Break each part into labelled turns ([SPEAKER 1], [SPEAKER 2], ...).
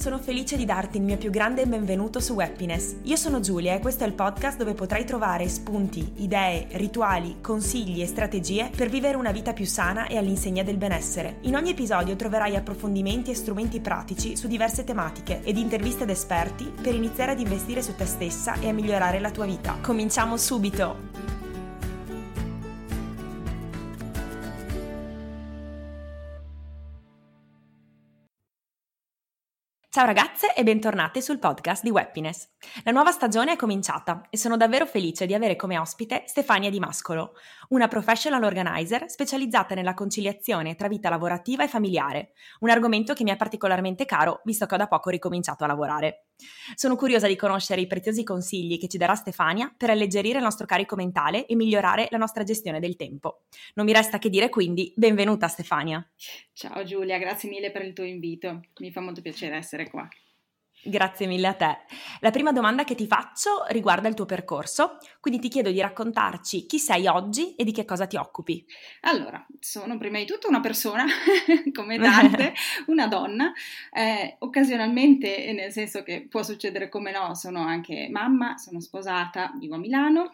[SPEAKER 1] Sono felice di darti il mio più grande benvenuto su Happiness. Io sono Giulia e questo è il podcast dove potrai trovare spunti, idee, rituali, consigli e strategie per vivere una vita più sana e all'insegna del benessere. In ogni episodio troverai approfondimenti e strumenti pratici su diverse tematiche ed interviste ad esperti per iniziare ad investire su te stessa e a migliorare la tua vita. Cominciamo subito! Ciao ragazze e bentornate sul podcast di Happiness. La nuova stagione è cominciata e sono davvero felice di avere come ospite Stefania Di Mascolo, una professional organizer specializzata nella conciliazione tra vita lavorativa e familiare, un argomento che mi è particolarmente caro visto che ho da poco ricominciato a lavorare. Sono curiosa di conoscere i preziosi consigli che ci darà Stefania per alleggerire il nostro carico mentale e migliorare la nostra gestione del tempo. Non mi resta che dire quindi benvenuta Stefania.
[SPEAKER 2] Ciao Giulia, grazie mille per il tuo invito, mi fa molto piacere essere qua.
[SPEAKER 1] Grazie mille a te. La prima domanda che ti faccio riguarda il tuo percorso, quindi ti chiedo di raccontarci chi sei oggi e di che cosa ti occupi.
[SPEAKER 2] Allora, sono prima di tutto una persona, come tante, una donna, eh, occasionalmente, nel senso che può succedere come no, sono anche mamma, sono sposata, vivo a Milano,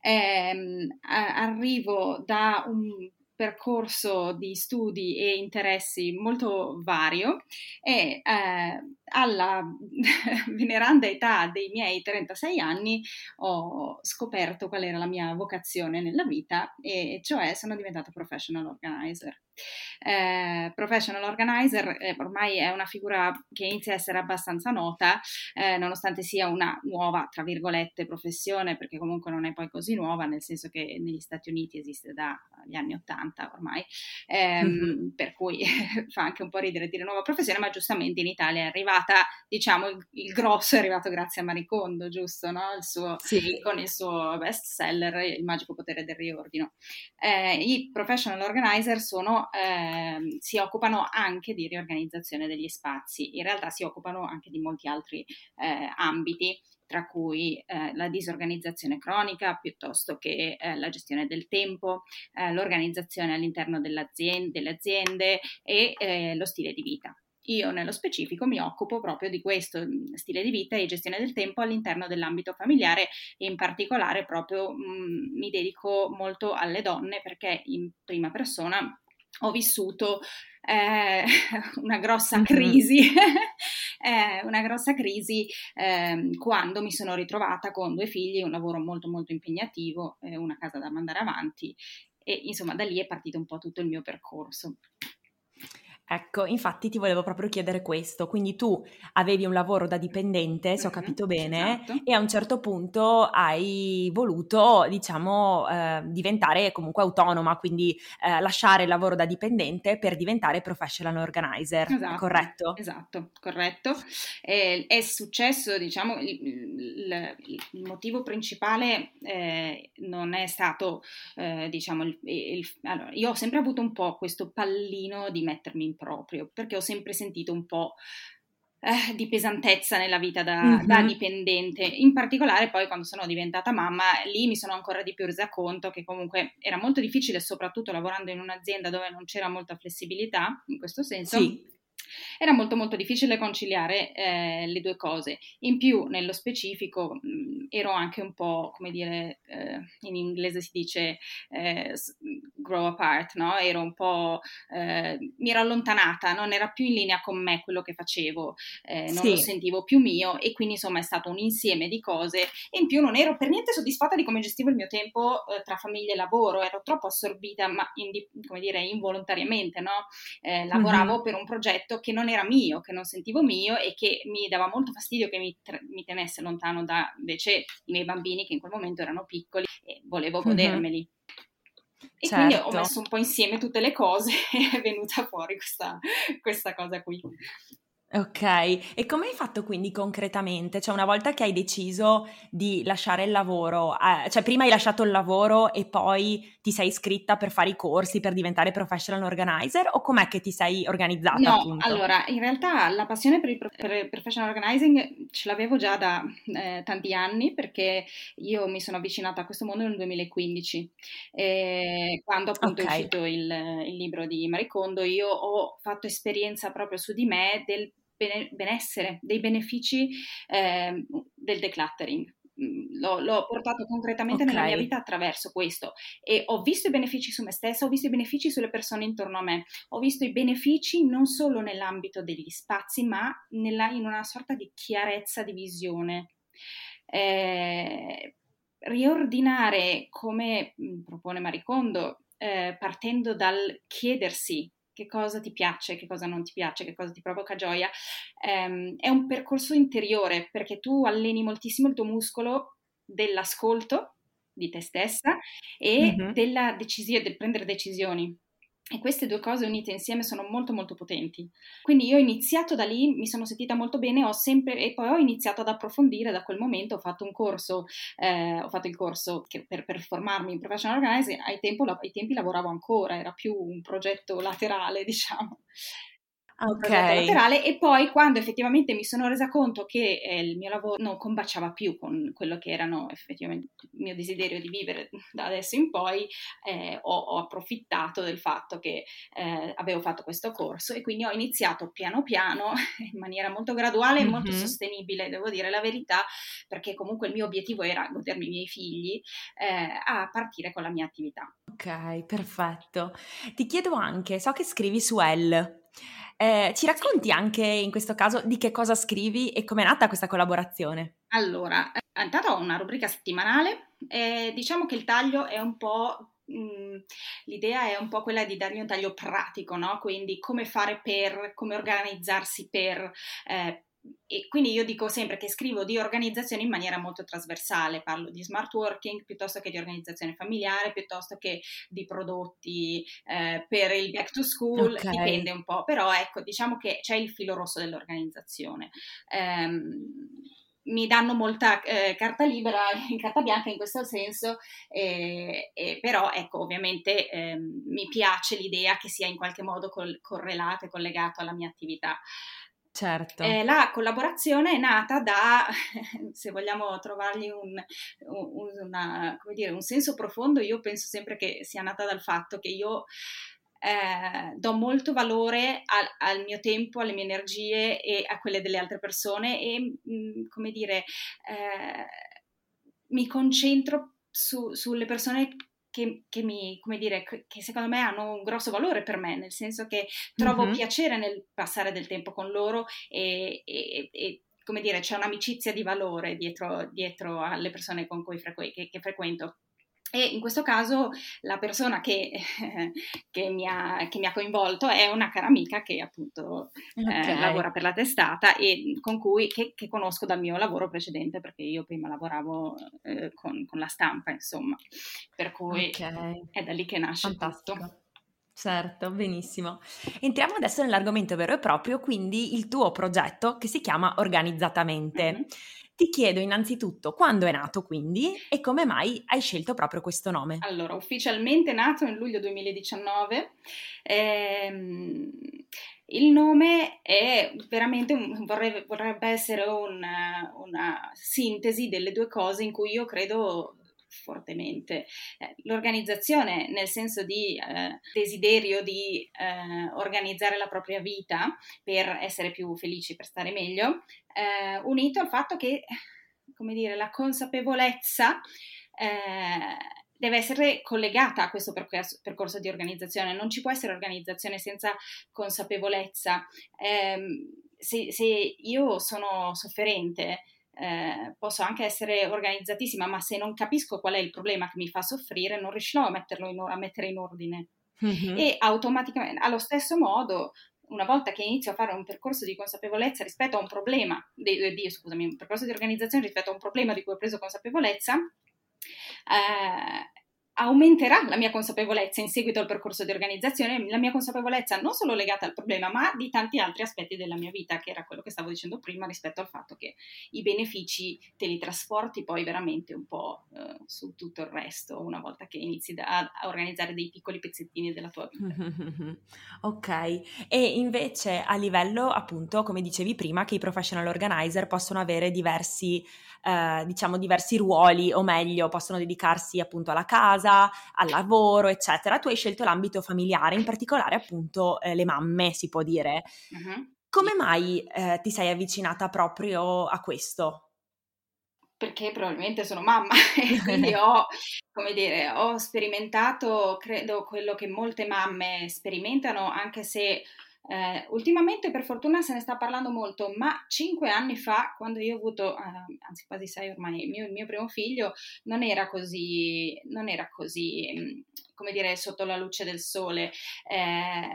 [SPEAKER 2] eh, arrivo da un percorso di studi e interessi molto vario e eh, alla veneranda età dei miei 36 anni ho scoperto qual era la mia vocazione nella vita e cioè sono diventata professional organizer. Eh, professional organizer eh, ormai è una figura che inizia a essere abbastanza nota, eh, nonostante sia una nuova, tra virgolette, professione, perché comunque non è poi così nuova, nel senso che negli Stati Uniti esiste dagli anni 80 ormai, mm-hmm. per cui fa anche un po' ridere dire nuova professione, ma giustamente in Italia è arrivata, diciamo, il, il grosso è arrivato grazie a Maricondo, giusto? No? Il suo, sì. Con il suo best seller, Il magico potere del riordino. Eh, I professional organizer sono eh, si occupano anche di riorganizzazione degli spazi, in realtà si occupano anche di molti altri eh, ambiti tra cui eh, la disorganizzazione cronica piuttosto che eh, la gestione del tempo, eh, l'organizzazione all'interno delle aziende e eh, lo stile di vita. Io nello specifico mi occupo proprio di questo mm, stile di vita e gestione del tempo all'interno dell'ambito familiare e in particolare proprio mh, mm, mi dedico molto alle donne perché in prima persona ho vissuto eh, una grossa crisi, eh, una grossa crisi eh, quando mi sono ritrovata con due figli, un lavoro molto molto impegnativo, una casa da mandare avanti e insomma da lì è partito un po' tutto il mio percorso.
[SPEAKER 1] Ecco, infatti ti volevo proprio chiedere questo, quindi tu avevi un lavoro da dipendente, se ho capito bene, esatto. e a un certo punto hai voluto, diciamo, eh, diventare comunque autonoma, quindi eh, lasciare il lavoro da dipendente per diventare professional organizer, esatto, corretto?
[SPEAKER 2] Esatto, corretto. Eh, è successo, diciamo, il, il, il motivo principale eh, non è stato, eh, diciamo, il, allora, io ho sempre avuto un po' questo pallino di mettermi in proprio, perché ho sempre sentito un po' eh, di pesantezza nella vita da, mm-hmm. da, dipendente. In particolare poi quando sono diventata mamma, lì mi sono ancora di più resa conto che comunque era molto difficile, soprattutto lavorando in un'azienda dove non c'era molta flessibilità, in questo senso. Sì era molto molto difficile conciliare eh, le due cose. In più, nello specifico, mh, ero anche un po', come dire, eh, in inglese si dice eh, grow apart, no? Ero un po', eh, mi ero allontanata, non era più in linea con me quello che facevo, eh, non sì. lo sentivo più mio e quindi insomma è stato un insieme di cose e in più non ero per niente soddisfatta di come gestivo il mio tempo eh, tra famiglia e lavoro, ero troppo assorbita, ma in, come dire, involontariamente, no? lavoravo mm-hmm. per un progetto che non era mio, che non sentivo mio e che mi dava molto fastidio che mi, mi tenesse lontano da invece i miei bambini che in quel momento erano piccoli e volevo godermeli. Mm-hmm. E certo. quindi ho certo. messo un po' insieme tutte le cose e è venuta fuori questa, questa cosa qui.
[SPEAKER 1] Ok, e come hai fatto quindi concretamente? Cioè una volta che hai deciso di lasciare il lavoro, eh, cioè prima hai lasciato il lavoro e poi ti sei iscritta per fare i corsi, per diventare professional organizer o com'è che ti sei organizzata?
[SPEAKER 2] No,
[SPEAKER 1] appunto?
[SPEAKER 2] allora in realtà la passione per il, per il professional organizing ce l'avevo già da eh, tanti anni perché io mi sono avvicinata a questo mondo nel 2015 e quando appunto okay. è uscito il, il libro di Maricondo io ho fatto esperienza proprio su di me del benessere, dei benefici eh, del decluttering. Mm, l'ho, l'ho, portato concretamente okay. nella mia vita attraverso questo e ho visto i benefici su me stessa, ho visto i benefici sulle persone intorno a me, ho visto i benefici non solo nell'ambito degli spazi, ma nella, in una sorta di chiarezza di visione. Eh, riordinare, come mm, propone Maricondo, eh, partendo dal chiedersi che cosa ti piace, che cosa non ti piace, che cosa ti provoca gioia, ehm, è un percorso interiore perché tu alleni moltissimo il tuo muscolo dell'ascolto di te stessa e mm-hmm. della decisione, del prendere decisioni. E queste due cose unite insieme sono molto molto potenti. Quindi io ho iniziato da lì, mi sono sentita molto bene sempre, e poi ho iniziato ad approfondire da quel momento, ho fatto un corso, eh, ho fatto il corso per, per, formarmi in professional organizing, ai, tempo, ai tempi lavoravo ancora, era più un progetto laterale diciamo okay. laterale e poi quando effettivamente mi sono resa conto che eh, il mio lavoro non combaciava più con quello che erano effettivamente il mio desiderio di vivere da adesso in poi, eh, ho, ho, approfittato del fatto che eh, avevo fatto questo corso e quindi ho iniziato piano piano, in maniera molto graduale e mm-hmm. molto sostenibile, devo dire la verità, perché comunque il mio obiettivo era godermi i miei figli, eh, a partire con la mia attività.
[SPEAKER 1] Ok, perfetto. Ti chiedo anche, so che scrivi su Elle. Eh, ci racconti anche in questo caso di che cosa scrivi e com'è nata questa collaborazione?
[SPEAKER 2] Allora, eh, intanto ho una rubrica settimanale, eh, diciamo che il taglio è un po' mm, l'idea è un po' quella di dargli un taglio pratico, no? Quindi come fare per, come organizzarsi per, eh, e quindi io dico sempre che scrivo di organizzazione in maniera molto trasversale, parlo di smart working piuttosto che di organizzazione familiare, piuttosto che di prodotti eh, per il back to school, okay. dipende un po', però ecco, diciamo che c'è il filo rosso dell'organizzazione. Um, mi danno molta eh, carta libera, in carta bianca in questo senso, eh, eh, però ecco, ovviamente ehm, mi piace l'idea che sia in qualche modo col- correlato e collegato alla mia attività.
[SPEAKER 1] Certo.
[SPEAKER 2] Eh, la collaborazione è nata da, se vogliamo trovargli un, un, una, dire, un, senso profondo, io penso sempre che sia nata dal fatto che io eh, do molto valore al, al, mio tempo, alle mie energie e a quelle delle altre persone e, mh, mm, come dire, eh, mi concentro su, sulle persone che, che, mi, come dire, che secondo me hanno un grosso valore per me, nel senso che trovo mm-hmm. piacere nel passare del tempo con loro e, e, e come dire, c'è un'amicizia di valore dietro, dietro alle persone con cui frequ- che, che frequento. E in questo caso la persona che, che, mi ha, che, mi ha, coinvolto è una cara amica che appunto eh, okay. eh, lavora per la testata e con cui, che, che, conosco dal mio lavoro precedente perché io prima lavoravo eh, con, con, la stampa insomma, per cui okay. è da lì che nasce Fantastico. tutto.
[SPEAKER 1] Certo, benissimo. Entriamo adesso nell'argomento vero e proprio, quindi il tuo progetto che si chiama Organizzatamente. Mm-hmm. Ti chiedo innanzitutto quando è nato quindi e come mai hai scelto proprio questo nome.
[SPEAKER 2] Allora, ufficialmente nato nel luglio 2019. Ehm, il nome è veramente, vorrebbe, vorrebbe essere una, una sintesi delle due cose in cui io credo fortemente. Eh, l'organizzazione nel senso di eh, desiderio di eh, organizzare la propria vita per essere più felici, per stare meglio, eh, unito al fatto che, come dire, la consapevolezza eh, deve essere collegata a questo percorso, di organizzazione, non ci può essere organizzazione senza consapevolezza. Eh, se, se, io sono sofferente, eh, posso anche essere organizzatissima, ma se non capisco qual è il problema che mi fa soffrire, non riuscirò a, in, a mettere in ordine. Mm-hmm. E automaticamente, allo stesso modo, una volta che inizio a fare un percorso di consapevolezza rispetto a un problema, di, di, scusami, un percorso di organizzazione rispetto a un problema di cui ho preso consapevolezza, eh, aumenterà la mia consapevolezza in seguito al percorso di organizzazione, la mia consapevolezza non solo legata al problema, ma di tanti altri aspetti della mia vita, che era quello che stavo dicendo prima rispetto al fatto che i benefici te li trasporti poi veramente un po' eh, su tutto il resto, una volta che inizi da, a organizzare dei piccoli pezzettini della tua vita.
[SPEAKER 1] ok, e invece a livello appunto, come dicevi prima, che i professional organizer possono avere diversi eh, diciamo diversi ruoli o meglio possono dedicarsi appunto alla casa, al lavoro eccetera. Tu hai scelto l'ambito familiare, in particolare appunto eh, le mamme si può dire. Uh-huh. Come mai eh, ti sei avvicinata proprio a questo?
[SPEAKER 2] perché probabilmente sono mamma e quindi ho, come dire, ho sperimentato, credo, quello che molte mamme sperimentano, anche se eh, ultimamente per fortuna se ne sta parlando molto, ma cinque anni fa, quando io ho avuto, eh, anzi quasi sei ormai, il mio, il mio, primo figlio, non era così, non era così, mm, come dire, sotto la luce del sole. Eh,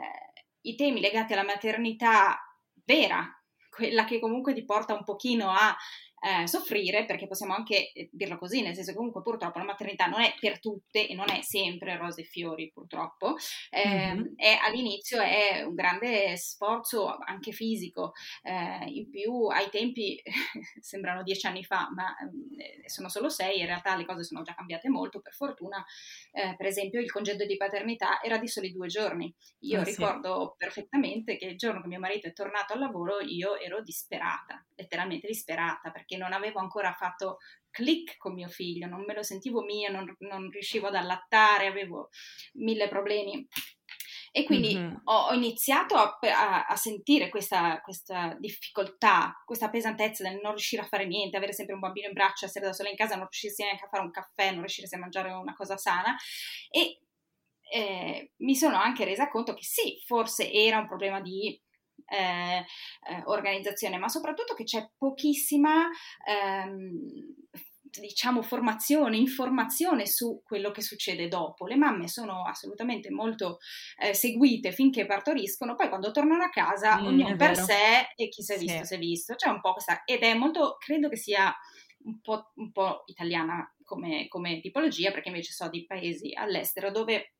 [SPEAKER 2] I temi legati alla maternità vera, quella che comunque ti porta un pochino a eh, soffrire, perché possiamo anche eh, dirlo così, nel senso che comunque purtroppo la maternità non è per tutte e non è sempre rose e fiori purtroppo, eh, mm-hmm. è, all'inizio è un grande sforzo anche fisico, eh, in più ai tempi sembrano dieci anni fa, ma eh, sono solo sei, in realtà le cose sono già cambiate molto, per fortuna, eh, per esempio il congedo di paternità era di soli due giorni, io ah, ricordo sì. perfettamente che il giorno che mio marito è tornato al lavoro io ero disperata, letteralmente disperata, perché perché non avevo ancora fatto click con mio figlio, non me lo sentivo mio, non, non riuscivo ad allattare, avevo mille problemi. E quindi mm-hmm. ho, ho, iniziato a, a, a sentire questa, questa, difficoltà, questa pesantezza del non riuscire a fare niente, avere sempre un bambino in braccio, essere da sola in casa, non riuscire neanche a fare un caffè, non riuscire a mangiare una cosa sana. E eh, mi sono anche resa conto che sì, forse era un problema di eh, eh, organizzazione, ma soprattutto che c'è pochissima ehm, diciamo formazione, informazione su quello che succede dopo. Le mamme sono assolutamente molto eh, seguite finché partoriscono, poi quando tornano a casa mm, ognuno per sé e chi si è visto sì. si è visto. C'è un po' questa ed è molto credo che sia un po', un po italiana come, come tipologia, perché invece so di paesi all'estero dove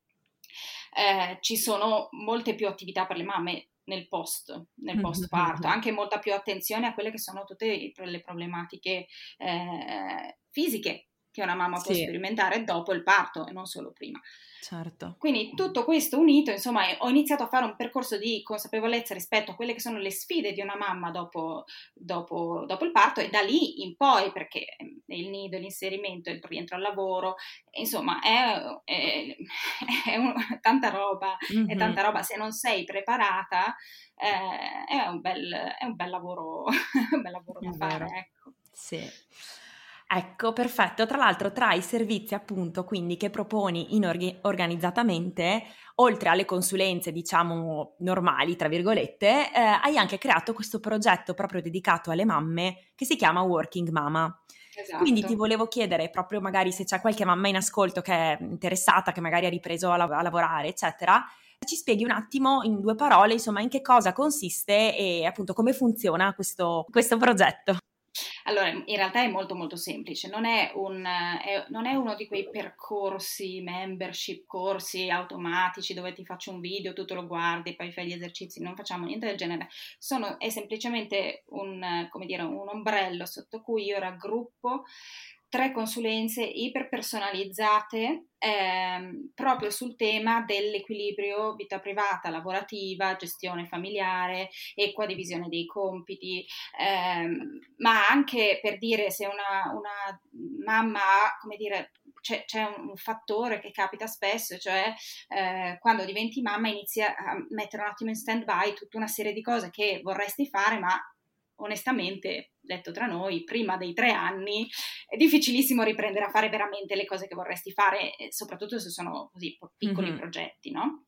[SPEAKER 2] eh, ci sono molte più attività per le mamme nel post, nel post parto, anche molta più attenzione a quelle che sono tutte le problematiche eh, fisiche che una mamma sì. può sperimentare dopo il parto e non solo prima.
[SPEAKER 1] Certo.
[SPEAKER 2] Quindi tutto questo unito, insomma, ho iniziato a fare un percorso di consapevolezza rispetto a quelle che sono le sfide di una mamma dopo, dopo, dopo il parto e da lì in poi, perché il nido, l'inserimento, il rientro al lavoro, insomma, è, è, è un, tanta roba, mm-hmm. è tanta roba. Se non sei preparata, eh, è, un bel, è un bel lavoro, un bel lavoro da fare, ecco.
[SPEAKER 1] Sì. Ecco, perfetto. Tra l'altro, tra i servizi appunto quindi che proponi inorg- organizzatamente, oltre alle consulenze, diciamo, normali, tra virgolette, eh, hai anche creato questo progetto proprio dedicato alle mamme che si chiama Working Mama. Esatto. Quindi ti volevo chiedere proprio magari se c'è qualche mamma in ascolto che è interessata, che magari ha ripreso a, lav- a lavorare, eccetera, ci spieghi un attimo in due parole, insomma, in che cosa consiste e appunto come funziona questo, questo progetto.
[SPEAKER 2] Allora, in realtà è molto molto semplice, non è, un, è, non è, uno di quei percorsi, membership, corsi automatici dove ti faccio un video, tu te lo guardi, poi fai gli esercizi, non facciamo niente del genere, Sono, è semplicemente un, dire, un ombrello sotto cui io raggruppo tre consulenze iperpersonalizzate ehm, proprio sul tema dell'equilibrio vita privata, lavorativa, gestione familiare, equa divisione dei compiti, ehm, ma anche per dire se una, una mamma ha, come dire, c'è, c'è, un fattore che capita spesso, cioè eh, quando diventi mamma inizi a mettere un attimo in stand by tutta una serie di cose che vorresti fare, ma onestamente, detto tra noi, prima dei tre anni è difficilissimo riprendere a fare veramente le cose che vorresti fare, eh, soprattutto se sono così piccoli mm-hmm. progetti, no?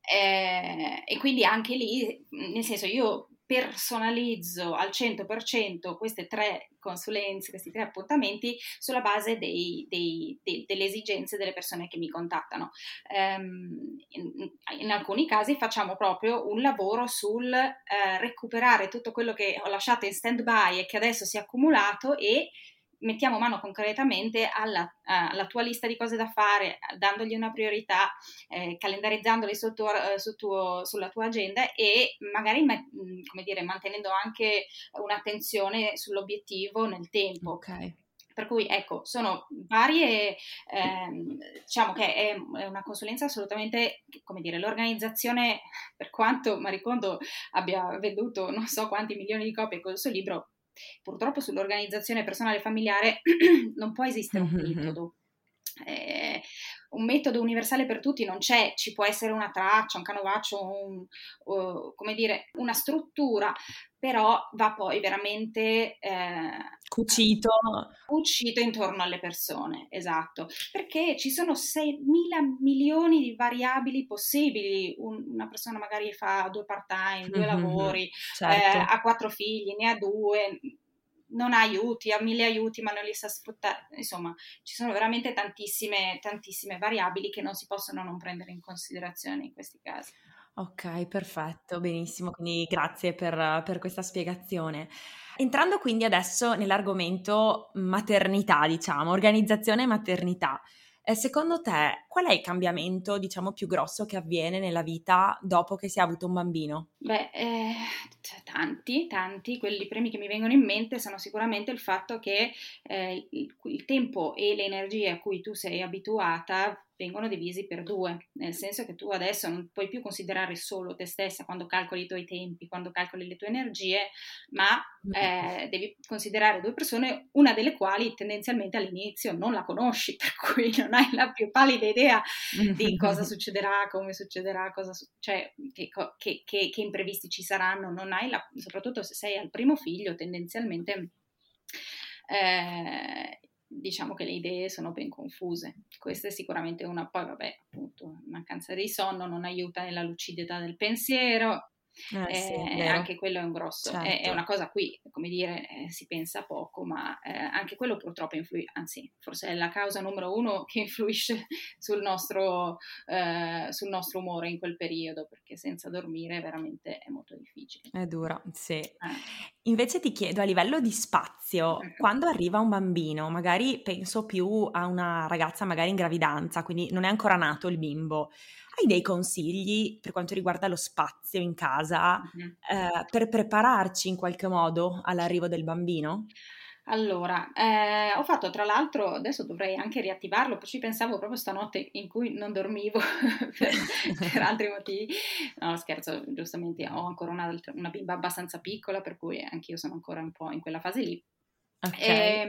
[SPEAKER 2] Eh, e quindi anche lì, nel senso, io personalizzo al 100% queste tre consulenze, questi tre appuntamenti sulla base dei, dei, dei, delle esigenze delle persone che mi contattano. Um, in, in, alcuni casi facciamo proprio un lavoro sul uh, recuperare tutto quello che ho lasciato in stand by e che adesso si è accumulato e mettiamo mano concretamente alla, alla, tua lista di cose da fare, dandogli una priorità, eh, calendarizzandoli sul tuo, sul tuo, sulla tua agenda e magari mm, come dire, mantenendo anche un'attenzione sull'obiettivo nel tempo.
[SPEAKER 1] Okay.
[SPEAKER 2] Per cui ecco, sono varie, ehm, diciamo che è, è, una consulenza assolutamente, come dire, l'organizzazione, per quanto Maricondo abbia venduto non so quanti milioni di copie con il suo libro, Purtroppo sull'organizzazione personale e familiare non può esistere un metodo. eh, un metodo universale per tutti non c'è, ci può essere una traccia, un canovaccio, un, uh, come dire, una struttura, però va poi veramente
[SPEAKER 1] eh, cucito.
[SPEAKER 2] cucito intorno alle persone, esatto, perché ci sono 6 mila milioni di variabili possibili, un, una persona magari fa due part time, due mm-hmm, lavori, certo. eh, ha quattro figli, ne ha due, non ha aiuti, ha mille aiuti ma non li sa sfruttare, insomma ci sono veramente tantissime, tantissime variabili che non si possono non prendere in considerazione in questi casi.
[SPEAKER 1] Ok, perfetto, benissimo, quindi grazie per, per questa spiegazione. Entrando quindi adesso nell'argomento maternità, diciamo, organizzazione maternità. Eh, secondo te, qual è il cambiamento, diciamo, più grosso che avviene nella vita dopo che si è avuto un bambino?
[SPEAKER 2] Beh, eh, tanti, tanti. Quelli primi che mi vengono in mente sono sicuramente il fatto che eh, il, il tempo e le energie a cui tu sei abituata vengono divisi per due, nel senso che tu adesso non puoi più considerare solo te stessa quando calcoli i tuoi tempi, quando calcoli le tue energie, ma eh, devi considerare due persone, una delle quali tendenzialmente all'inizio non la conosci, per cui non hai la più pallida idea di cosa succederà, come succederà, cosa cioè che, che, che, che, imprevisti ci saranno, non hai la, soprattutto se sei al primo figlio, tendenzialmente eh, diciamo che le idee sono ben confuse. Questa è sicuramente una, poi vabbè, appunto, mancanza di sonno non aiuta nella lucidità del pensiero, eh, sì, eh, anche quello è un grosso, certo. è, è, certo. una cosa qui, come dire, eh, si pensa poco, ma eh, anche quello purtroppo influisce, anzi, forse è la causa numero uno che influisce sul nostro, sul nostro umore in quel periodo, perché senza dormire veramente è molto difficile.
[SPEAKER 1] È dura, sì. Invece ti chiedo a livello di spazio, mm-hmm. quando arriva un bambino, magari penso più a una ragazza magari in gravidanza, quindi non è ancora nato il bimbo, hai dei consigli per quanto riguarda lo spazio in casa mm-hmm. eh, per prepararci in qualche modo all'arrivo del bambino?
[SPEAKER 2] Allora, eh, ho fatto tra l'altro, adesso dovrei anche riattivarlo, ci pensavo proprio stanotte in cui non dormivo per, per, altri motivi. No, scherzo, giustamente ho ancora una, una bimba abbastanza piccola, per cui anch'io sono ancora un po' in quella fase lì. Okay. Eh,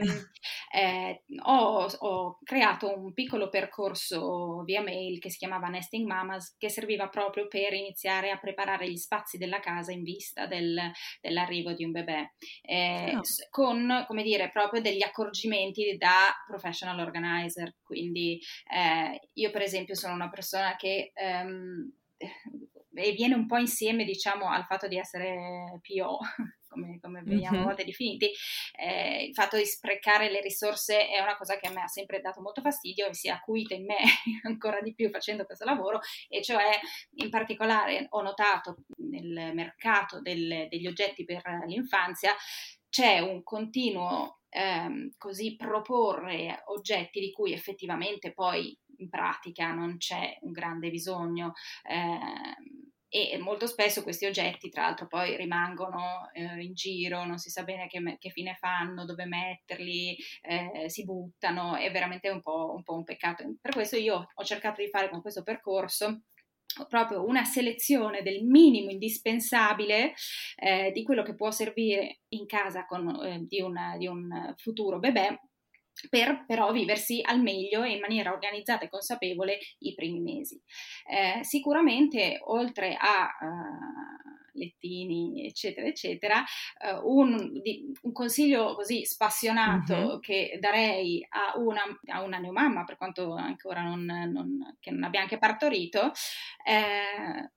[SPEAKER 2] eh, ho, ho, creato un piccolo percorso via mail che si chiamava Nesting Mamas che serviva proprio per iniziare a preparare gli spazi della casa in vista del, dell'arrivo di un bebè eh, oh. con come dire proprio degli accorgimenti da professional organizer quindi eh, io per esempio sono una persona che um, e viene un po' insieme diciamo al fatto di essere PO come, come veniamo mm-hmm. a volte definiti, eh, il fatto di sprecare le risorse è una cosa che a me ha sempre dato molto fastidio e si è acuita in me ancora di più facendo questo lavoro, e cioè in particolare ho notato nel mercato del, degli oggetti per l'infanzia c'è un continuo ehm, così proporre oggetti di cui effettivamente poi in pratica non c'è un grande bisogno. Eh, e molto spesso questi oggetti tra l'altro poi rimangono eh, in giro, non si sa bene che, che fine fanno, dove metterli, eh, si buttano, è veramente un po', un po' un peccato. Per questo io ho cercato di fare con questo percorso proprio una selezione del minimo indispensabile eh, di quello che può servire in casa con, eh, di, una, di un futuro bebè per però viversi al meglio e in maniera organizzata e consapevole i primi mesi. Eh, sicuramente oltre a uh, lettini, eccetera, eccetera, uh, un, di, un, consiglio così spassionato mm-hmm. che darei a una, a una neomamma, per quanto ancora non, non, che non abbia anche partorito, eh,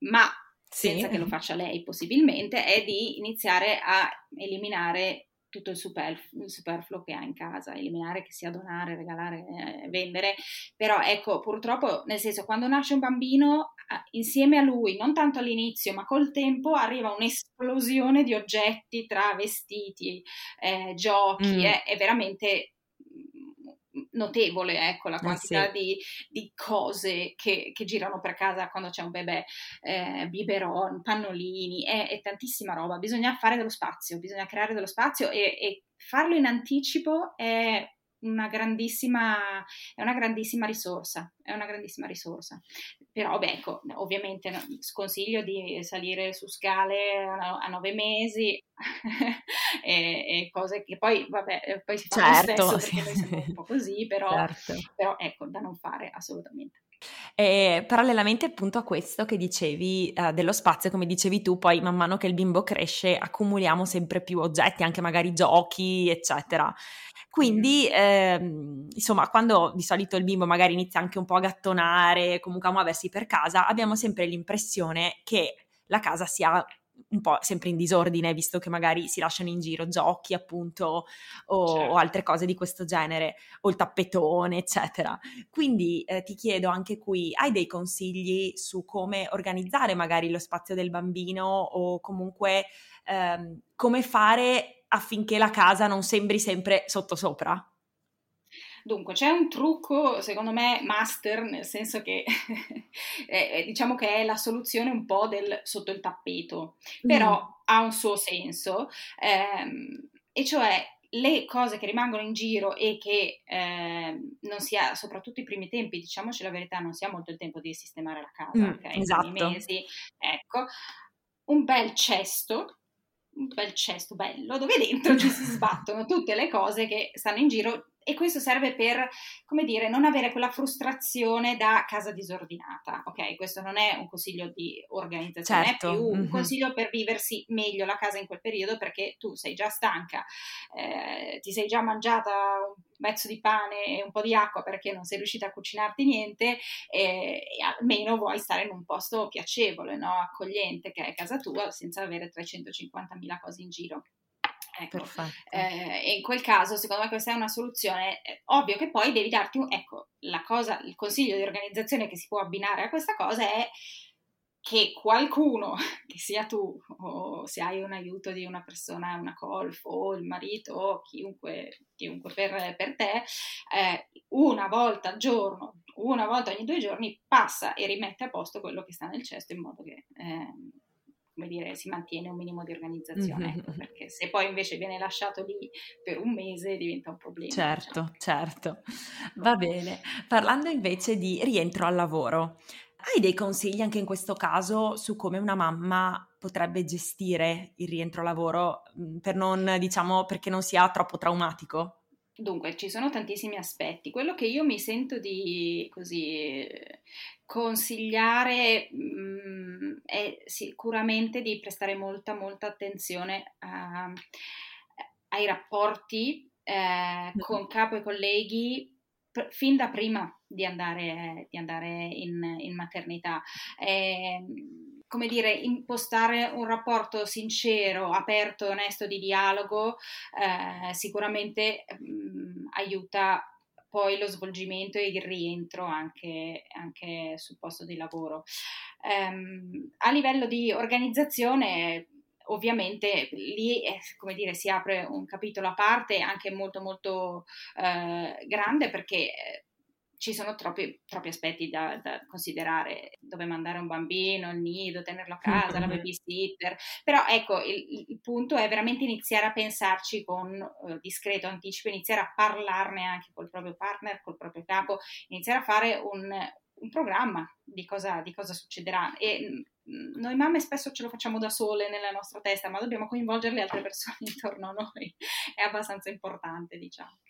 [SPEAKER 2] ma sì. senza che lo faccia lei possibilmente, è di iniziare a eliminare tutto il, superf- il, superfluo che ha in casa, eliminare che sia donare, regalare, eh, vendere, però ecco purtroppo nel senso quando nasce un bambino insieme a lui, non tanto all'inizio ma col tempo arriva un'esplosione di oggetti tra vestiti, eh, giochi, mm. è, è veramente notevole, ecco, la eh, quantità eh sì. di, di, cose che, che, girano per casa quando c'è un bebè, eh, biberon, pannolini, è, è, tantissima roba, bisogna fare dello spazio, bisogna creare dello spazio e, e farlo in anticipo è una grandissima, è una grandissima risorsa, è una grandissima risorsa. Però, beh, ecco, ovviamente no, sconsiglio di salire su scale a, nove mesi e, e, cose che poi, vabbè, poi si fa certo, lo stesso sì. perché noi siamo un po' così, però, certo. però ecco, da non fare assolutamente.
[SPEAKER 1] E parallelamente appunto a questo che dicevi eh, dello spazio, come dicevi tu, poi man mano che il bimbo cresce accumuliamo sempre più oggetti, anche magari giochi, eccetera. Quindi, ehm, insomma, quando di solito il bimbo magari inizia anche un po' a gattonare, comunque a muoversi per casa, abbiamo sempre l'impressione che la casa sia un po' sempre in disordine, visto che magari si lasciano in giro giochi, appunto, o, certo. o altre cose di questo genere, o il tappetone, eccetera. Quindi eh, ti chiedo anche qui, hai dei consigli su come organizzare magari lo spazio del bambino o comunque ehm, come fare affinché la casa non sembri sempre sottosopra?
[SPEAKER 2] Dunque, c'è un trucco, secondo me, master, nel senso che eh, diciamo che è la soluzione un po' del sotto il tappeto, però mm. ha un suo senso, ehm, e cioè le cose che rimangono in giro e che eh, non si ha, soprattutto i primi tempi, diciamoci la verità, non si ha molto il tempo di sistemare la casa, mm, ok?
[SPEAKER 1] Esatto.
[SPEAKER 2] mesi, ecco, un bel cesto, un bel cesto bello, dove dentro ci si sbattono tutte le cose che stanno in giro e questo serve per, come dire, non avere quella frustrazione da casa disordinata, ok? Questo non è un consiglio di organizzazione, certo. è più un consiglio per viversi meglio la casa in quel periodo perché tu sei già stanca, eh, ti sei già mangiata un pezzo di pane e un po' di acqua perché non sei riuscita a cucinarti niente e, e almeno vuoi stare in un posto piacevole, no? accogliente che è casa tua senza avere 350.000 cose in giro. Ecco, eh, e in quel caso, secondo me, questa è una soluzione. È ovvio che poi devi darti un. Ecco, la cosa, il consiglio di organizzazione che si può abbinare a questa cosa è che qualcuno, che sia tu o se hai un aiuto di una persona, una colf o il marito o chiunque, chiunque per, per, te, eh, una volta al giorno, una volta ogni due giorni passa e rimette a posto quello che sta nel cesto in modo che eh, come dire, si mantiene un minimo di organizzazione, mm-hmm. ecco, perché se poi invece viene lasciato lì per un mese diventa un problema.
[SPEAKER 1] Certo, certo. Va bene. Parlando invece di rientro al lavoro, hai dei consigli anche in questo caso su come una mamma potrebbe gestire il rientro al lavoro mm, per non, diciamo, perché non sia troppo traumatico?
[SPEAKER 2] Dunque, ci sono tantissimi aspetti. Quello che io mi sento di così consigliare mh, mm, è sicuramente di prestare molta, molta attenzione a, ai rapporti eh, con capo e colleghi pr- fin da prima di andare, di andare in, in, maternità. Eh, come dire, impostare un rapporto sincero, aperto, onesto di dialogo eh, sicuramente mh, mm, aiuta poi lo svolgimento e il rientro anche, anche sul posto di lavoro. Um, a livello di organizzazione, ovviamente lì eh, come dire, si apre un capitolo a parte anche molto molto eh, grande perché eh, ci sono troppi, troppi aspetti da, da, considerare, dove mandare un bambino, il nido, tenerlo a casa, la babysitter, però ecco il, il punto è veramente iniziare a pensarci con uh, discreto anticipo, iniziare a parlarne anche col proprio partner, col proprio capo, iniziare a fare un, un programma di cosa, di cosa succederà. E mm, noi mamme spesso ce lo facciamo da sole nella nostra testa, ma dobbiamo coinvolgere le altre persone intorno a noi, è abbastanza importante diciamo.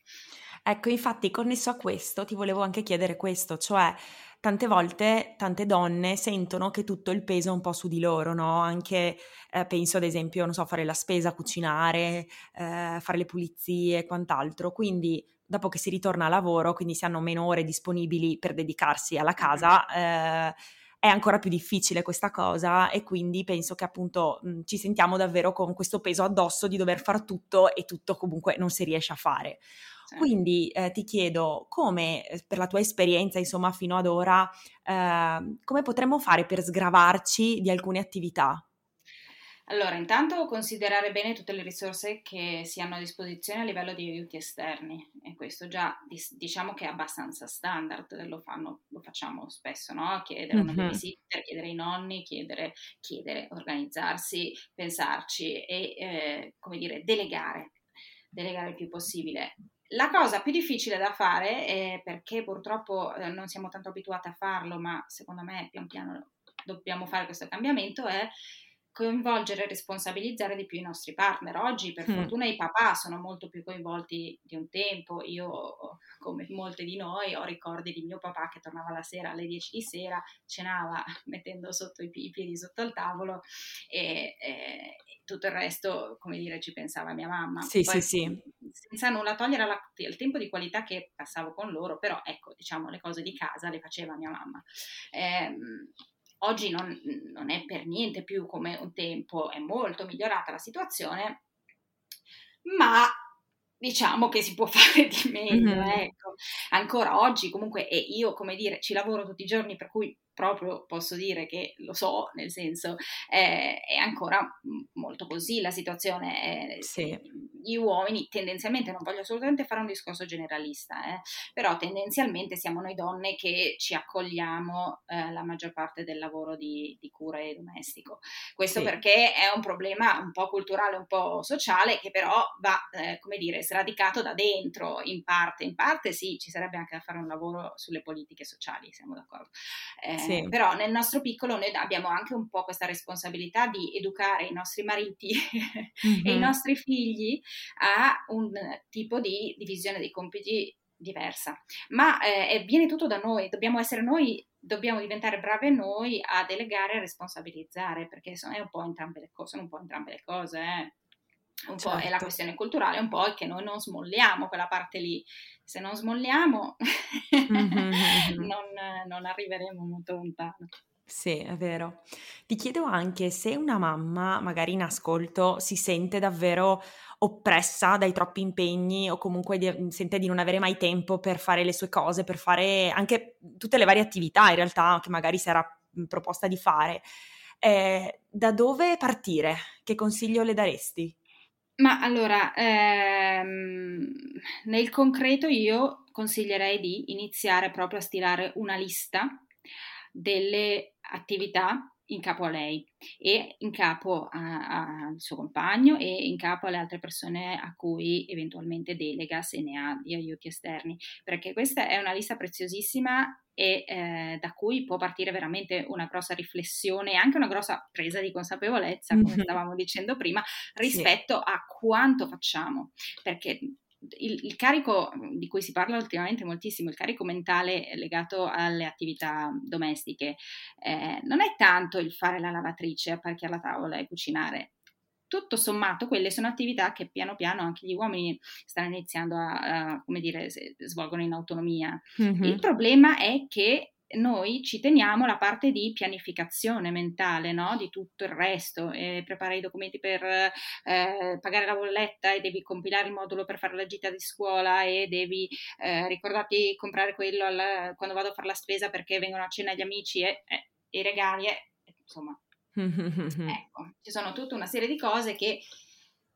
[SPEAKER 1] Ecco, infatti, connesso a questo, ti volevo anche chiedere questo, cioè tante volte tante donne sentono che tutto il peso è un po' su di loro, no? Anche eh, penso ad esempio, non so, fare la spesa, cucinare, eh, fare le pulizie e quant'altro. Quindi dopo che si ritorna a lavoro, quindi si hanno meno ore disponibili per dedicarsi alla casa, eh, è ancora più difficile questa cosa e quindi penso che appunto mh, ci sentiamo davvero con questo peso addosso di dover fare tutto e tutto comunque non si riesce a fare. Certo. Quindi eh, ti chiedo come, eh, per la tua esperienza, insomma, fino ad ora, eh, come potremmo fare per sgravarci di alcune attività?
[SPEAKER 2] Allora, intanto considerare bene tutte le risorse che si hanno a disposizione a livello di aiuti esterni e questo già diciamo che è abbastanza standard, lo, fanno, lo facciamo spesso, no? Chiedere una mm-hmm. babysitter, chiedere ai nonni, chiedere, chiedere, organizzarsi, pensarci e, eh, come dire, delegare, delegare il più possibile la cosa più difficile da fare, è perché purtroppo eh, non siamo tanto abituati a farlo, ma secondo me pian piano dobbiamo fare questo cambiamento, è coinvolgere e responsabilizzare di più i nostri partner. Oggi per mm. fortuna i papà sono molto più coinvolti di un tempo, io come molte di noi ho ricordi di mio papà che tornava la sera alle 10 di sera, cenava mettendo sotto i, piedi sotto il tavolo e, e, tutto il resto, come dire, ci pensava mia mamma.
[SPEAKER 1] Sì, Poi, sì, sì.
[SPEAKER 2] Senza nulla togliere la, il tempo di qualità che passavo con loro, però ecco, diciamo, le cose di casa le faceva mia mamma. Eh, Oggi non, non è per niente più come un tempo, è molto migliorata la situazione, ma diciamo che si può fare di meglio, mm-hmm. ecco. Ancora oggi comunque, e io come dire, ci lavoro tutti i giorni, per cui proprio posso dire che lo so, nel senso eh, è ancora molto così la situazione. Eh, sì. Gli uomini tendenzialmente, non voglio assolutamente fare un discorso generalista, eh, però tendenzialmente siamo noi donne che ci accogliamo eh, la maggior parte del lavoro di, di cura e domestico. Questo sì. perché è un problema un po' culturale, un po' sociale, che però va, eh, come dire, sradicato da dentro in parte. In parte sì, ci sarebbe anche da fare un lavoro sulle politiche sociali, siamo d'accordo. Eh, sì. Però nel nostro piccolo noi abbiamo anche un po' questa responsabilità di educare i nostri mariti mm-hmm. e i nostri figli a un tipo di divisione dei compiti diversa. Ma eh, viene tutto da noi, dobbiamo essere noi, dobbiamo diventare brave noi a delegare e responsabilizzare, perché sono, un po' entrambe le cose, sono un po' entrambe le cose, eh un certo. po' è la certo. questione culturale, un po' è che noi non smolliamo quella parte lì. Se non smolliamo mm-hmm. non, non arriveremo molto lontano.
[SPEAKER 1] Sì, è vero. Ti chiedo anche se una mamma, magari in ascolto, si sente davvero oppressa dai troppi impegni o comunque di, sente di non avere mai tempo per fare le sue cose, per fare anche tutte le varie attività in realtà che magari si era proposta di fare. Eh, da dove partire? Che consiglio le daresti?
[SPEAKER 2] Ma allora, ehm, nel concreto io consiglierei di iniziare proprio a stilare una lista delle attività in capo a lei e in capo al suo compagno e in capo alle altre persone a cui eventualmente delega se ne ha di aiuti esterni, perché questa è una lista preziosissima e eh, da cui può partire veramente una grossa riflessione e anche una grossa presa di consapevolezza, come stavamo dicendo prima, rispetto sì. a quanto facciamo, perché il, il, carico di cui si parla ultimamente moltissimo, il carico mentale legato alle attività domestiche, eh, non è tanto il fare la lavatrice, apparecchiare la tavola e cucinare. Tutto sommato, quelle sono attività che piano piano anche gli uomini stanno iniziando a, a come dire, svolgono in autonomia. Mm-hmm. Il problema è che noi ci teniamo la parte di pianificazione mentale, no? di tutto il resto, eh, prepari i documenti per eh, pagare la bolletta e devi compilare il modulo per fare la gita di scuola e devi eh, ricordarti di comprare quello alla, quando vado a fare la spesa perché vengono a cena gli amici e, i regali, insomma. ecco, ci sono tutta una serie di cose che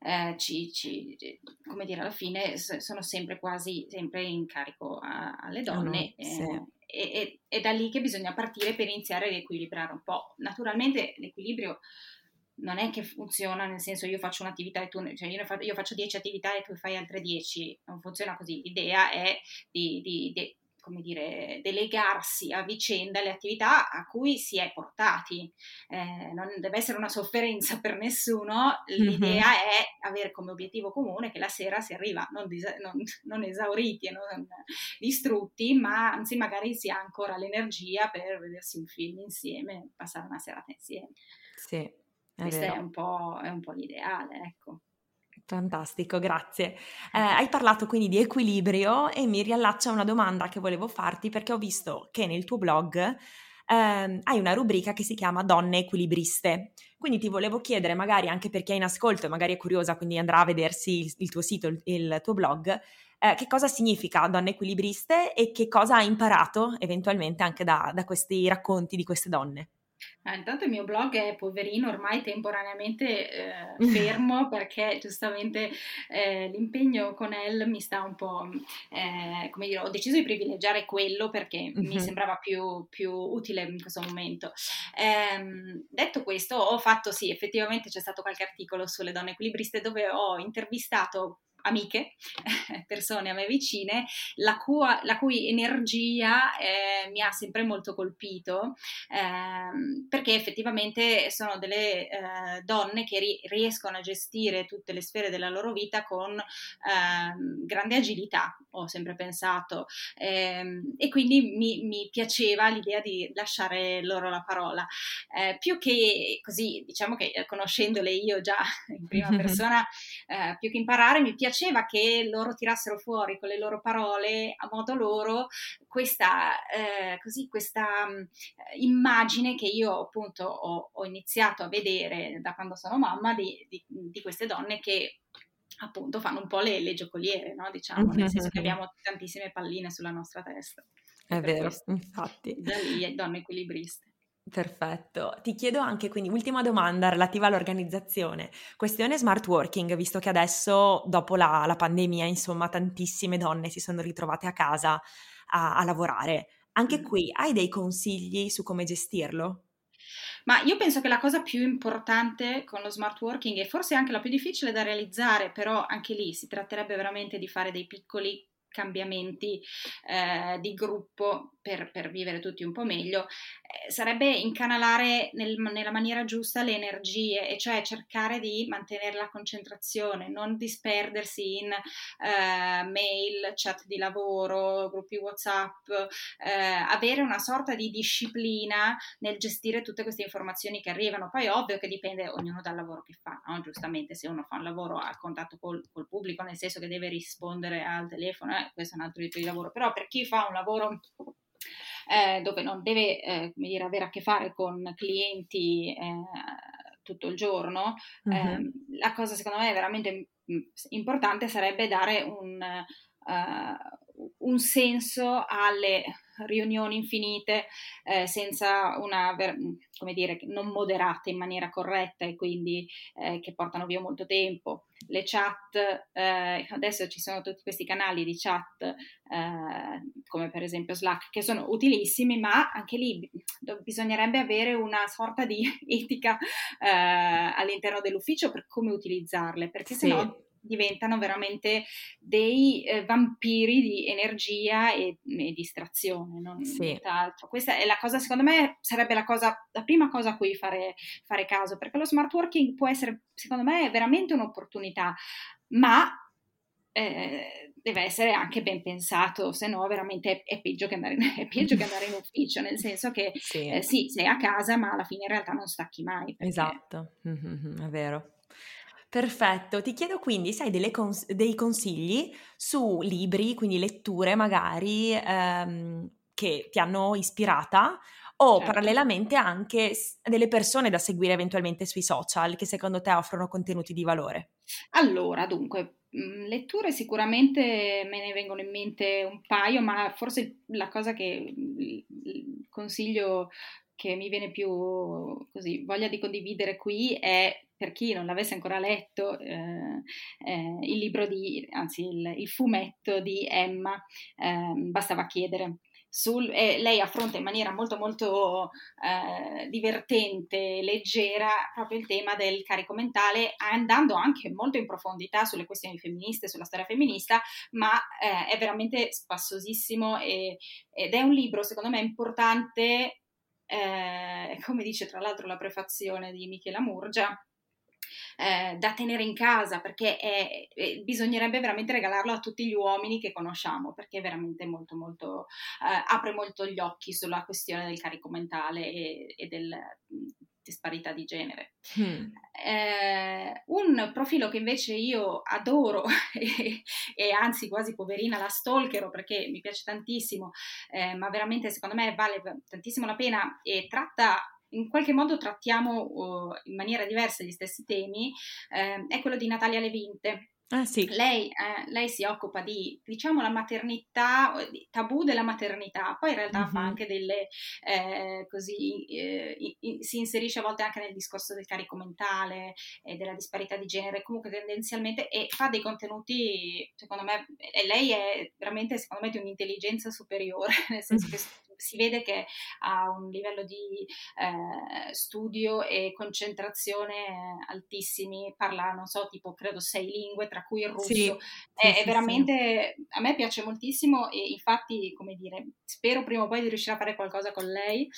[SPEAKER 2] eh, ci, ci, come dire, alla fine sono sempre quasi sempre in carico a, alle donne. No, sì. eh, e, è da lì che bisogna partire per iniziare a riequilibrare un po'. Naturalmente l'equilibrio non è che funziona nel senso io faccio un'attività e tu, cioè io, faccio, io faccio 10 attività e tu fai altre 10, non funziona così. L'idea è di, di, di come dire, delegarsi a vicenda le attività a cui si è portati. Eh, non deve essere una sofferenza per nessuno, l'idea mm-hmm. è avere come obiettivo comune che la sera si arriva non, dis- non, non esauriti e non distrutti, ma anzi magari si ha ancora l'energia per vedersi un film insieme, passare una serata insieme.
[SPEAKER 1] Sì, è
[SPEAKER 2] Questa è un, è un po' l'ideale, ecco.
[SPEAKER 1] Fantastico, grazie. Eh, hai parlato quindi di equilibrio e mi riallaccia una domanda che volevo farti perché ho visto che nel tuo blog eh, hai una rubrica che si chiama Donne equilibriste. Quindi ti volevo chiedere, magari anche per chi è in ascolto e magari è curiosa, quindi andrà a vedersi il, il tuo sito, il, il tuo blog, eh, che cosa significa Donne equilibriste e che cosa hai imparato eventualmente anche da, da questi racconti di queste donne.
[SPEAKER 2] Ah, intanto il mio blog è poverino, ormai temporaneamente eh, fermo perché giustamente eh, l'impegno con Elle mi sta un po', eh, come dire, ho deciso di privilegiare quello perché mm-hmm. mi sembrava più, più, utile in questo momento. Ehm, detto questo, ho fatto, sì, effettivamente c'è stato qualche articolo sulle donne equilibriste dove ho intervistato amiche, persone a me vicine, la, cua, la cui energia eh, mi ha sempre molto colpito, eh, perché effettivamente sono delle eh, donne che ri- riescono a gestire tutte le sfere della loro vita con ehm, grande agilità, ho sempre pensato, ehm, e quindi mi, mi, piaceva l'idea di lasciare loro la parola. Eh, più che così, diciamo che conoscendole io già in prima persona, eh, più che imparare, mi piaceva che loro tirassero fuori con le loro parole, a modo loro, questa, eh, così, questa mh, immagine che io appunto ho, ho, iniziato a vedere da quando sono mamma di, di, di queste donne che appunto fanno un po' le, le giocoliere, no? diciamo, nel senso che abbiamo tantissime palline sulla nostra testa.
[SPEAKER 1] È vero, questo. infatti.
[SPEAKER 2] Da lì donne equilibriste.
[SPEAKER 1] Perfetto. Ti chiedo anche quindi ultima domanda relativa all'organizzazione. Questione smart working, visto che adesso dopo la, la pandemia, insomma, tantissime donne si sono ritrovate a casa a, a lavorare. Anche qui hai dei consigli su come gestirlo?
[SPEAKER 2] Ma io penso che la cosa più importante con lo smart working e forse anche la più difficile da realizzare, però anche lì si tratterebbe veramente di fare dei piccoli cambiamenti eh, di gruppo per, per, vivere tutti un po' meglio, eh, sarebbe incanalare nel, nella maniera giusta le energie, e cioè cercare di mantenere la concentrazione, non disperdersi in eh, mail, chat di lavoro, gruppi WhatsApp, eh, avere una sorta di disciplina nel gestire tutte queste informazioni che arrivano. Poi ovvio che dipende ognuno dal lavoro che fa, no? giustamente se uno fa un lavoro a contatto col, col pubblico, nel senso che deve rispondere al telefono, questo è un altro tipo di lavoro, però per chi fa un lavoro eh, dove non deve eh, dire, avere a che fare con clienti eh, tutto il giorno, uh-huh. la cosa secondo me veramente mm, importante sarebbe dare un, uh, un senso alle riunioni infinite eh, senza una, come dire, non moderate in maniera corretta e quindi eh, che portano via molto tempo. Le chat, eh, adesso ci sono tutti questi canali di chat, eh, come per esempio Slack, che sono utilissimi, ma anche lì bisognerebbe avere una sorta di etica eh, all'interno dell'ufficio per come utilizzarle, perché sì. sennò diventano veramente dei eh, vampiri di energia e, e distrazione, non sì. altro. Questa è la cosa, secondo me, sarebbe la, cosa, la prima cosa a cui fare, fare caso, perché lo smart working può essere, secondo me, veramente un'opportunità, ma eh, deve essere anche ben pensato, se no veramente è, peggio, che andare, è peggio che andare in ufficio, nel senso che sì. Eh, sì. sei a casa, ma alla fine in realtà non stacchi mai.
[SPEAKER 1] Perché... Esatto, mm-hmm, è vero. Perfetto, ti chiedo quindi se hai cons- dei consigli su libri, quindi letture magari ehm, che ti hanno ispirata o certo. parallelamente anche delle persone da seguire eventualmente sui social che secondo te offrono contenuti di valore.
[SPEAKER 2] Allora, dunque, mhmm, letture sicuramente me ne vengono in mente un paio, ma forse la cosa che consiglio che mi viene più così voglia di condividere qui è per chi non l'avesse ancora letto, eh, eh, il libro di, anzi il, il fumetto di Emma, eh, bastava chiedere. Sul, lei affronta in maniera molto molto eh, divertente, leggera, proprio il tema del carico mentale, andando anche molto in profondità sulle questioni femministe, sulla storia femminista, ma eh, è veramente spassosissimo e, ed è un libro secondo me importante, eh, come dice tra l'altro la prefazione di Michela Murgia, eh, da tenere in casa perché è, è, bisognerebbe veramente regalarlo a tutti gli uomini che conosciamo perché è veramente molto molto eh, apre molto gli occhi sulla questione del carico mentale e, e del disparità di genere. Hmm. Eh, un profilo che invece io adoro e, e, anzi quasi poverina la stalkero perché mi piace tantissimo, eh, ma veramente secondo me vale tantissimo la pena e tratta in qualche modo trattiamo uh, in maniera diversa gli stessi temi, eh, è quello di Natalia Levinte.
[SPEAKER 1] Ah, sì.
[SPEAKER 2] lei, eh, lei, si occupa di, diciamo, la maternità, tabù della maternità, poi in realtà mm-hmm. fa anche delle, eh, così, eh, in, si inserisce a volte anche nel discorso del carico mentale e della disparità di genere, comunque tendenzialmente, e fa dei contenuti, secondo me, e lei è veramente, secondo me, di un'intelligenza superiore, nel senso che si vede che ha un livello di eh, studio e concentrazione altissimi, parla, non so, tipo credo sei lingue, tra cui il russo. Sì, è, sì, è, veramente, sì. a me piace moltissimo e infatti, come dire, spero prima o poi di riuscire a fare qualcosa con lei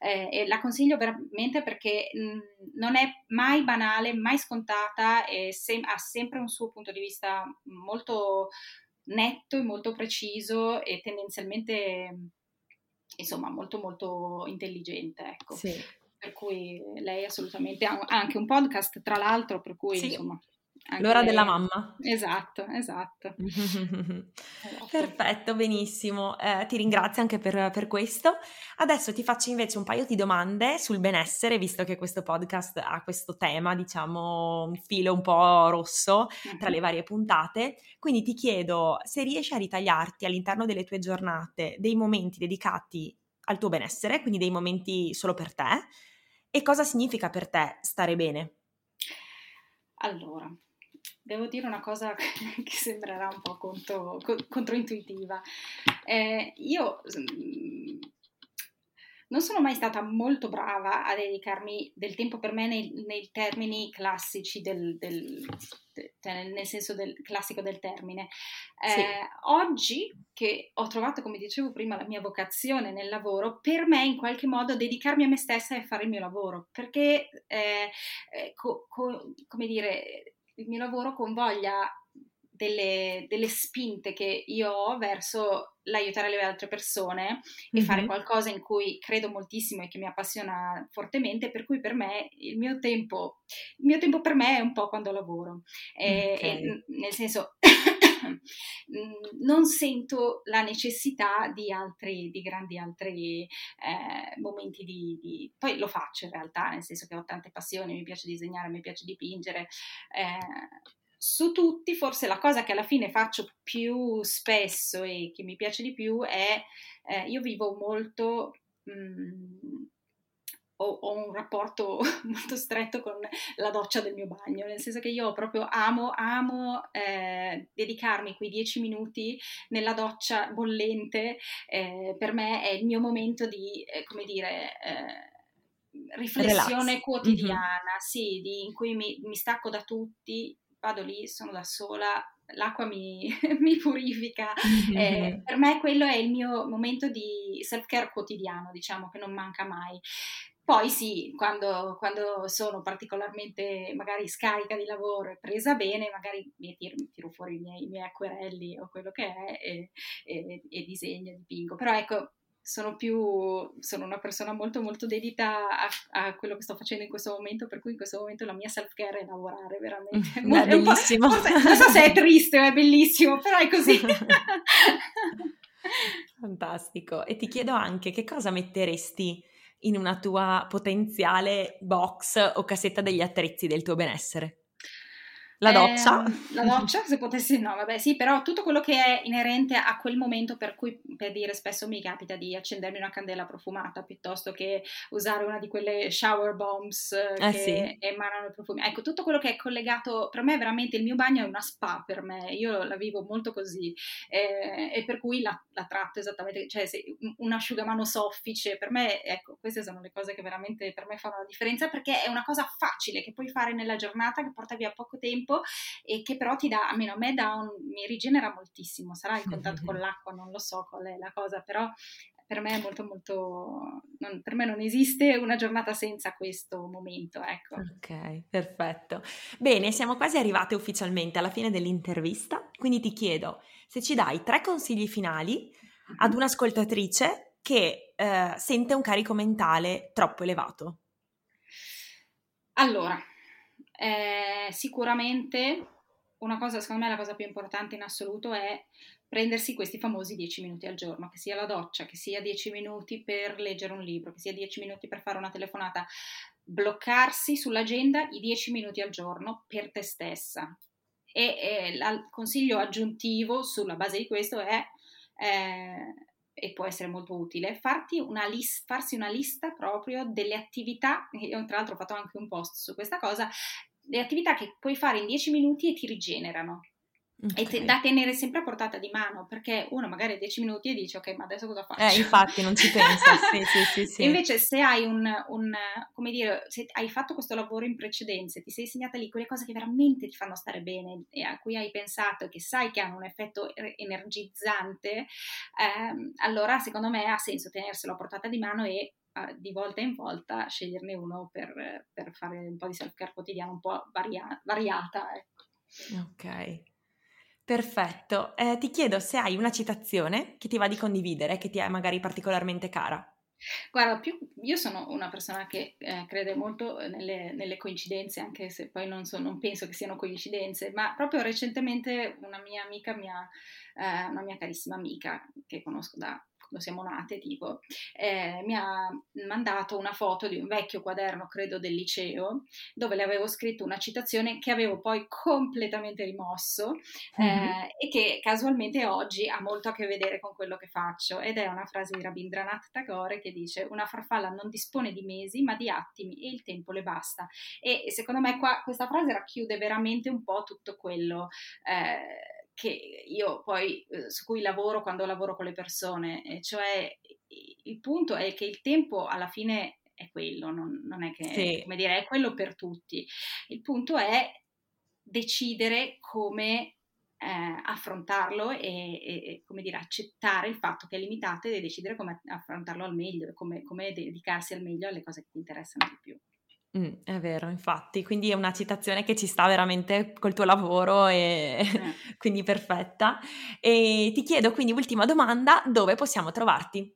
[SPEAKER 2] eh, e la consiglio veramente perché mh, non è mai banale, mai scontata e sem- ha sempre un suo punto di vista molto netto e molto preciso e tendenzialmente insomma molto molto intelligente ecco. Sì. per cui lei assolutamente ha anche un podcast tra l'altro per cui sì. insomma
[SPEAKER 1] anche L'ora della mamma.
[SPEAKER 2] Esatto, esatto.
[SPEAKER 1] Perfetto, benissimo. Eh, ti ringrazio anche per, per, questo. Adesso ti faccio invece un paio di domande sul benessere, visto che questo podcast ha questo tema, diciamo, un filo un po' rosso tra le varie puntate. Quindi ti chiedo se riesci a ritagliarti all'interno delle tue giornate dei momenti dedicati al tuo benessere, quindi dei momenti solo per te, e cosa significa per te stare bene?
[SPEAKER 2] Allora, devo dire una cosa che sembrerà un po' contro, controintuitiva. Eh, io non sono mai stata molto brava a dedicarmi del tempo per me nei, nei termini classici, del, del, de, cioè nel senso del classico del termine. Eh, sì. Oggi che ho trovato, come dicevo prima, la mia vocazione nel lavoro, per me in qualche modo dedicarmi a me stessa e fare il mio lavoro, perché, eh, eh co, co, come dire, il mio lavoro convoglia delle, delle, spinte che io ho verso l'aiutare le altre persone e mm-hmm. fare qualcosa in cui credo moltissimo e che mi appassiona fortemente, per cui per me il mio tempo, il mio tempo per me è un po' quando lavoro, e, okay. e, nel senso non sento la necessità di altri, di grandi altri eh, momenti di, di, Poi lo faccio in realtà, nel senso che ho tante passioni, mi piace disegnare, mi piace dipingere, eh, su tutti, forse la cosa che alla fine faccio più spesso e che mi piace di più è, eh, io vivo molto, mh, mm, ho, ho, un rapporto molto stretto con la doccia del mio bagno, nel senso che io proprio amo, amo eh, dedicarmi quei dieci minuti nella doccia bollente, eh, per me è il mio momento di, eh, come dire eh, riflessione Relax. quotidiana, mm-hmm. sì, di, in cui mi, mi, stacco da tutti, vado lì, sono da sola, l'acqua mi, mi purifica. Mm-hmm. Eh, per me quello è il mio momento di self-care quotidiano, diciamo, che non manca mai. Poi sì, quando, quando, sono particolarmente magari scarica di lavoro e presa bene, magari mi tiro, tiro fuori i miei, i miei, acquerelli o quello che è e, e, e disegno, dipingo. Però ecco, sono più, sono una persona molto molto dedita a, a, quello che sto facendo in questo momento, per cui in questo momento la mia self-care è lavorare veramente.
[SPEAKER 1] Mm, è bellissimo.
[SPEAKER 2] Forse, non so se è triste o è bellissimo, però è così.
[SPEAKER 1] Fantastico. E ti chiedo anche che cosa metteresti in una tua potenziale box o cassetta degli attrezzi del tuo benessere? La doccia?
[SPEAKER 2] Eh, la doccia, se potessi, no, vabbè, sì, però tutto quello che è inerente a quel momento per cui, per dire, spesso mi capita di accendermi una candela profumata piuttosto che usare una di quelle shower bombs eh, che sì. emanano i profumi. Ecco, tutto quello che è collegato, per me veramente il mio bagno è una spa per me, io la vivo molto così eh, e per cui la, la, tratto esattamente, cioè se, un asciugamano soffice, per me, ecco, queste sono le cose che veramente per me fanno la differenza perché è una cosa facile che puoi fare nella giornata, che porta via poco tempo tempo e che però ti dà, almeno a me dà un, mi rigenera moltissimo, sarà il contatto con l'acqua, non lo so qual è la cosa, però per me è molto molto, non, per me non esiste una giornata senza questo momento, ecco.
[SPEAKER 1] Ok, perfetto. Bene, siamo quasi arrivate ufficialmente alla fine dell'intervista, quindi ti chiedo se ci dai tre consigli finali ad mhm. un'ascoltatrice che eh, sente un carico mentale troppo elevato.
[SPEAKER 2] Allora, eh, sicuramente una cosa, secondo me, la cosa più importante in assoluto è prendersi questi famosi 10 minuti al giorno, che sia la doccia, che sia 10 minuti per leggere un libro, che sia 10 minuti per fare una telefonata, bloccarsi sull'agenda i 10 minuti al giorno per te stessa. E, e il consiglio aggiuntivo sulla base di questo è eh, e può essere molto utile, una list, farsi una lista proprio delle attività, io tra l'altro ho fatto anche un post su questa cosa, le attività che puoi fare in 10 minuti e ti rigenerano. Okay. E te, da tenere sempre a portata di mano, perché uno magari ha 10 minuti e dice ok, ma adesso cosa faccio?
[SPEAKER 1] Eh, infatti, non ci pensa, sì, sì, sì, sì.
[SPEAKER 2] Invece se hai un, un, come dire, se hai fatto questo lavoro in precedenza, ti sei segnata lì quelle cose che veramente ti fanno stare bene e a cui hai pensato, che sai che hanno un effetto energizzante, ehm, allora secondo me ha senso tenerselo a portata di mano e uh, di volta in volta sceglierne uno per, per, fare un po' di self-care quotidiano un po' varia- variata. Ecco.
[SPEAKER 1] Ok. Perfetto. Eh, ti chiedo se hai una citazione che ti va di condividere, che ti è magari particolarmente cara.
[SPEAKER 2] Guarda, più, io sono una persona che eh, crede molto nelle, nelle, coincidenze, anche se poi non, so, non, penso che siano coincidenze, ma proprio recentemente una mia amica, mia, eh, una mia carissima amica che conosco da quando siamo nate, tipo, eh, mi ha mandato una foto di un vecchio quaderno, credo del liceo, dove le avevo scritto una citazione che avevo poi completamente rimosso mm-hmm. e che casualmente oggi ha molto a che vedere con quello che faccio ed è una frase di Rabindranath Tagore che dice una farfalla non dispone di mesi ma di attimi e il tempo le basta e, e secondo me qua, questa frase racchiude veramente un po' tutto quello eh, che io poi eh, su cui lavoro quando lavoro con le persone, e cioè il punto è che il tempo alla fine è quello, non, non è che, sì. come dire, è quello per tutti. Il punto è decidere come eh, affrontarlo e, e, come dire, accettare il fatto che è limitato e decidere come affrontarlo al meglio, come, come dedicarsi al meglio alle cose che ti interessano di più.
[SPEAKER 1] Mm, è vero, infatti, quindi è una citazione che ci sta veramente col tuo lavoro e eh. quindi perfetta. E ti chiedo quindi ultima domanda, dove possiamo trovarti?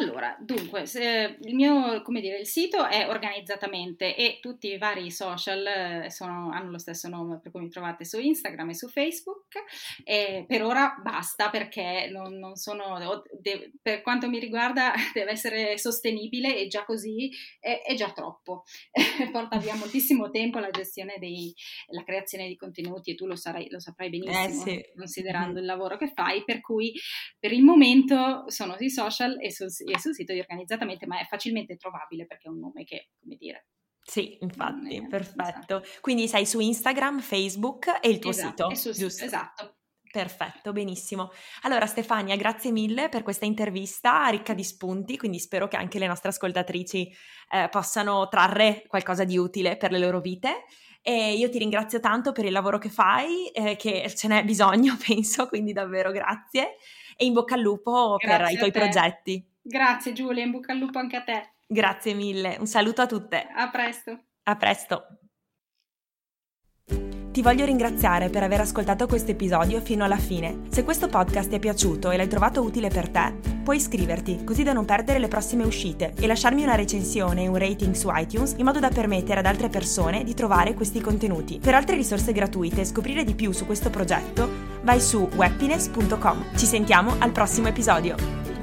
[SPEAKER 2] Allora, dunque, il mio, come dire, il sito è organizzatamente e tutti i vari social eh, sono, hanno lo stesso nome, per cui mi trovate su Instagram e su Facebook. E per ora basta perché non, non sono, de, per quanto mi riguarda, deve essere sostenibile e già così è, è già troppo. Porta via moltissimo tempo la gestione della creazione di contenuti e tu lo, sarai, lo saprai eh, benissimo, eh sì. considerando mm-hmm. il lavoro che fai, per cui per il momento sono sui social e sul, e sul sito di Organizzatamente, ma è facilmente trovabile perché è un nome che, come dire,
[SPEAKER 1] sì, infatti, è, perfetto. Esatto. Quindi sei su Instagram, Facebook e il tuo
[SPEAKER 2] esatto,
[SPEAKER 1] sito,
[SPEAKER 2] giusto? Esatto.
[SPEAKER 1] Perfetto, benissimo. Allora Stefania, grazie mille per questa intervista ricca di spunti, quindi spero che anche le nostre ascoltatrici eh, possano trarre qualcosa di utile per le loro vite. E io ti ringrazio tanto per il lavoro che fai, eh, che ce n'è bisogno, penso, quindi davvero grazie e in bocca al lupo Grazie per i tuoi progetti.
[SPEAKER 2] Grazie Giulia, in bocca al lupo anche a te.
[SPEAKER 1] Grazie mille, un saluto a tutte.
[SPEAKER 2] A presto.
[SPEAKER 1] A presto. Ti voglio ringraziare per aver ascoltato questo episodio fino alla fine. Se questo podcast ti è piaciuto e l'hai trovato utile per te, puoi iscriverti così da non perdere le prossime uscite e lasciarmi una recensione e un rating su iTunes in modo da permettere ad altre persone di trovare questi contenuti. Per altre risorse gratuite e scoprire di più su questo progetto, vai su weppines.com. Ci sentiamo al prossimo episodio.